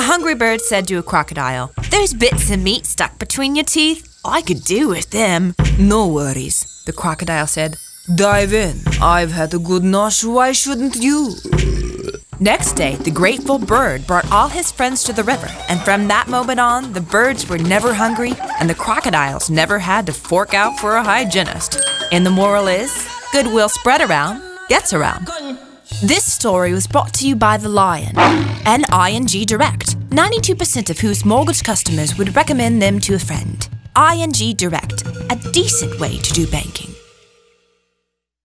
A hungry bird said to a crocodile, Those bits of meat stuck between your teeth. I could do with them. No worries, the crocodile said. Dive in. I've had a good nosh. Why shouldn't you? Next day, the grateful bird brought all his friends to the river, and from that moment on, the birds were never hungry, and the crocodiles never had to fork out for a hygienist. And the moral is goodwill spread around gets around. This story was brought to you by The Lion NING Direct, 92% of whose mortgage customers would recommend them to a friend. ING Direct, a decent way to do banking.